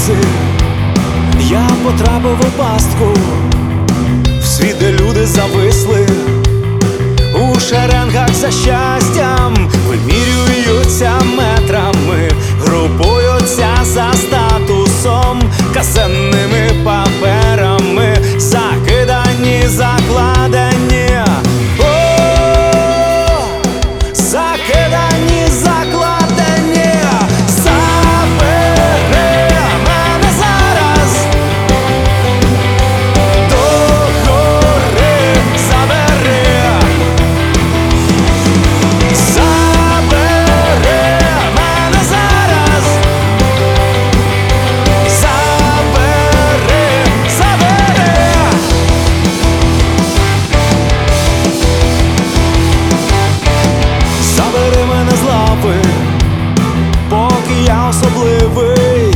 сльози, я потрапив у пастку, в світ, де люди зависли, у шеренгах за щастям, я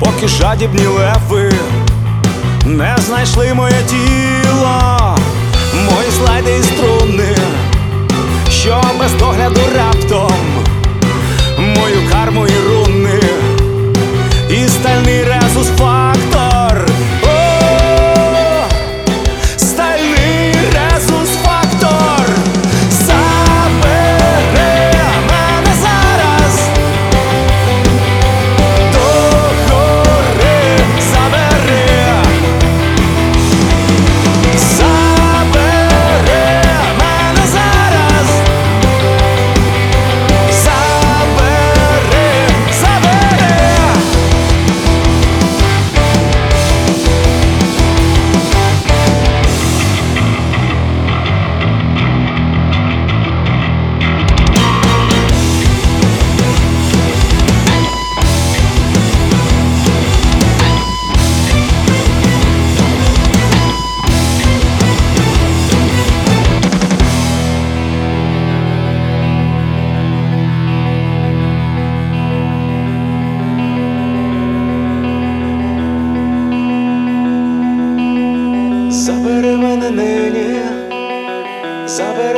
поки жадібні леви не знайшли моє тіло, мої слайди і струни, що без догляду раптом, мою карму і руни, і стальний резус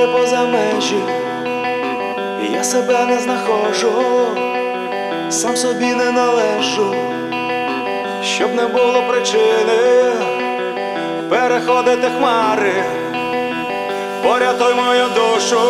поза межі, я себе не знаходжу, сам собі не належу, щоб не було причини переходити хмари, порятуй мою душу,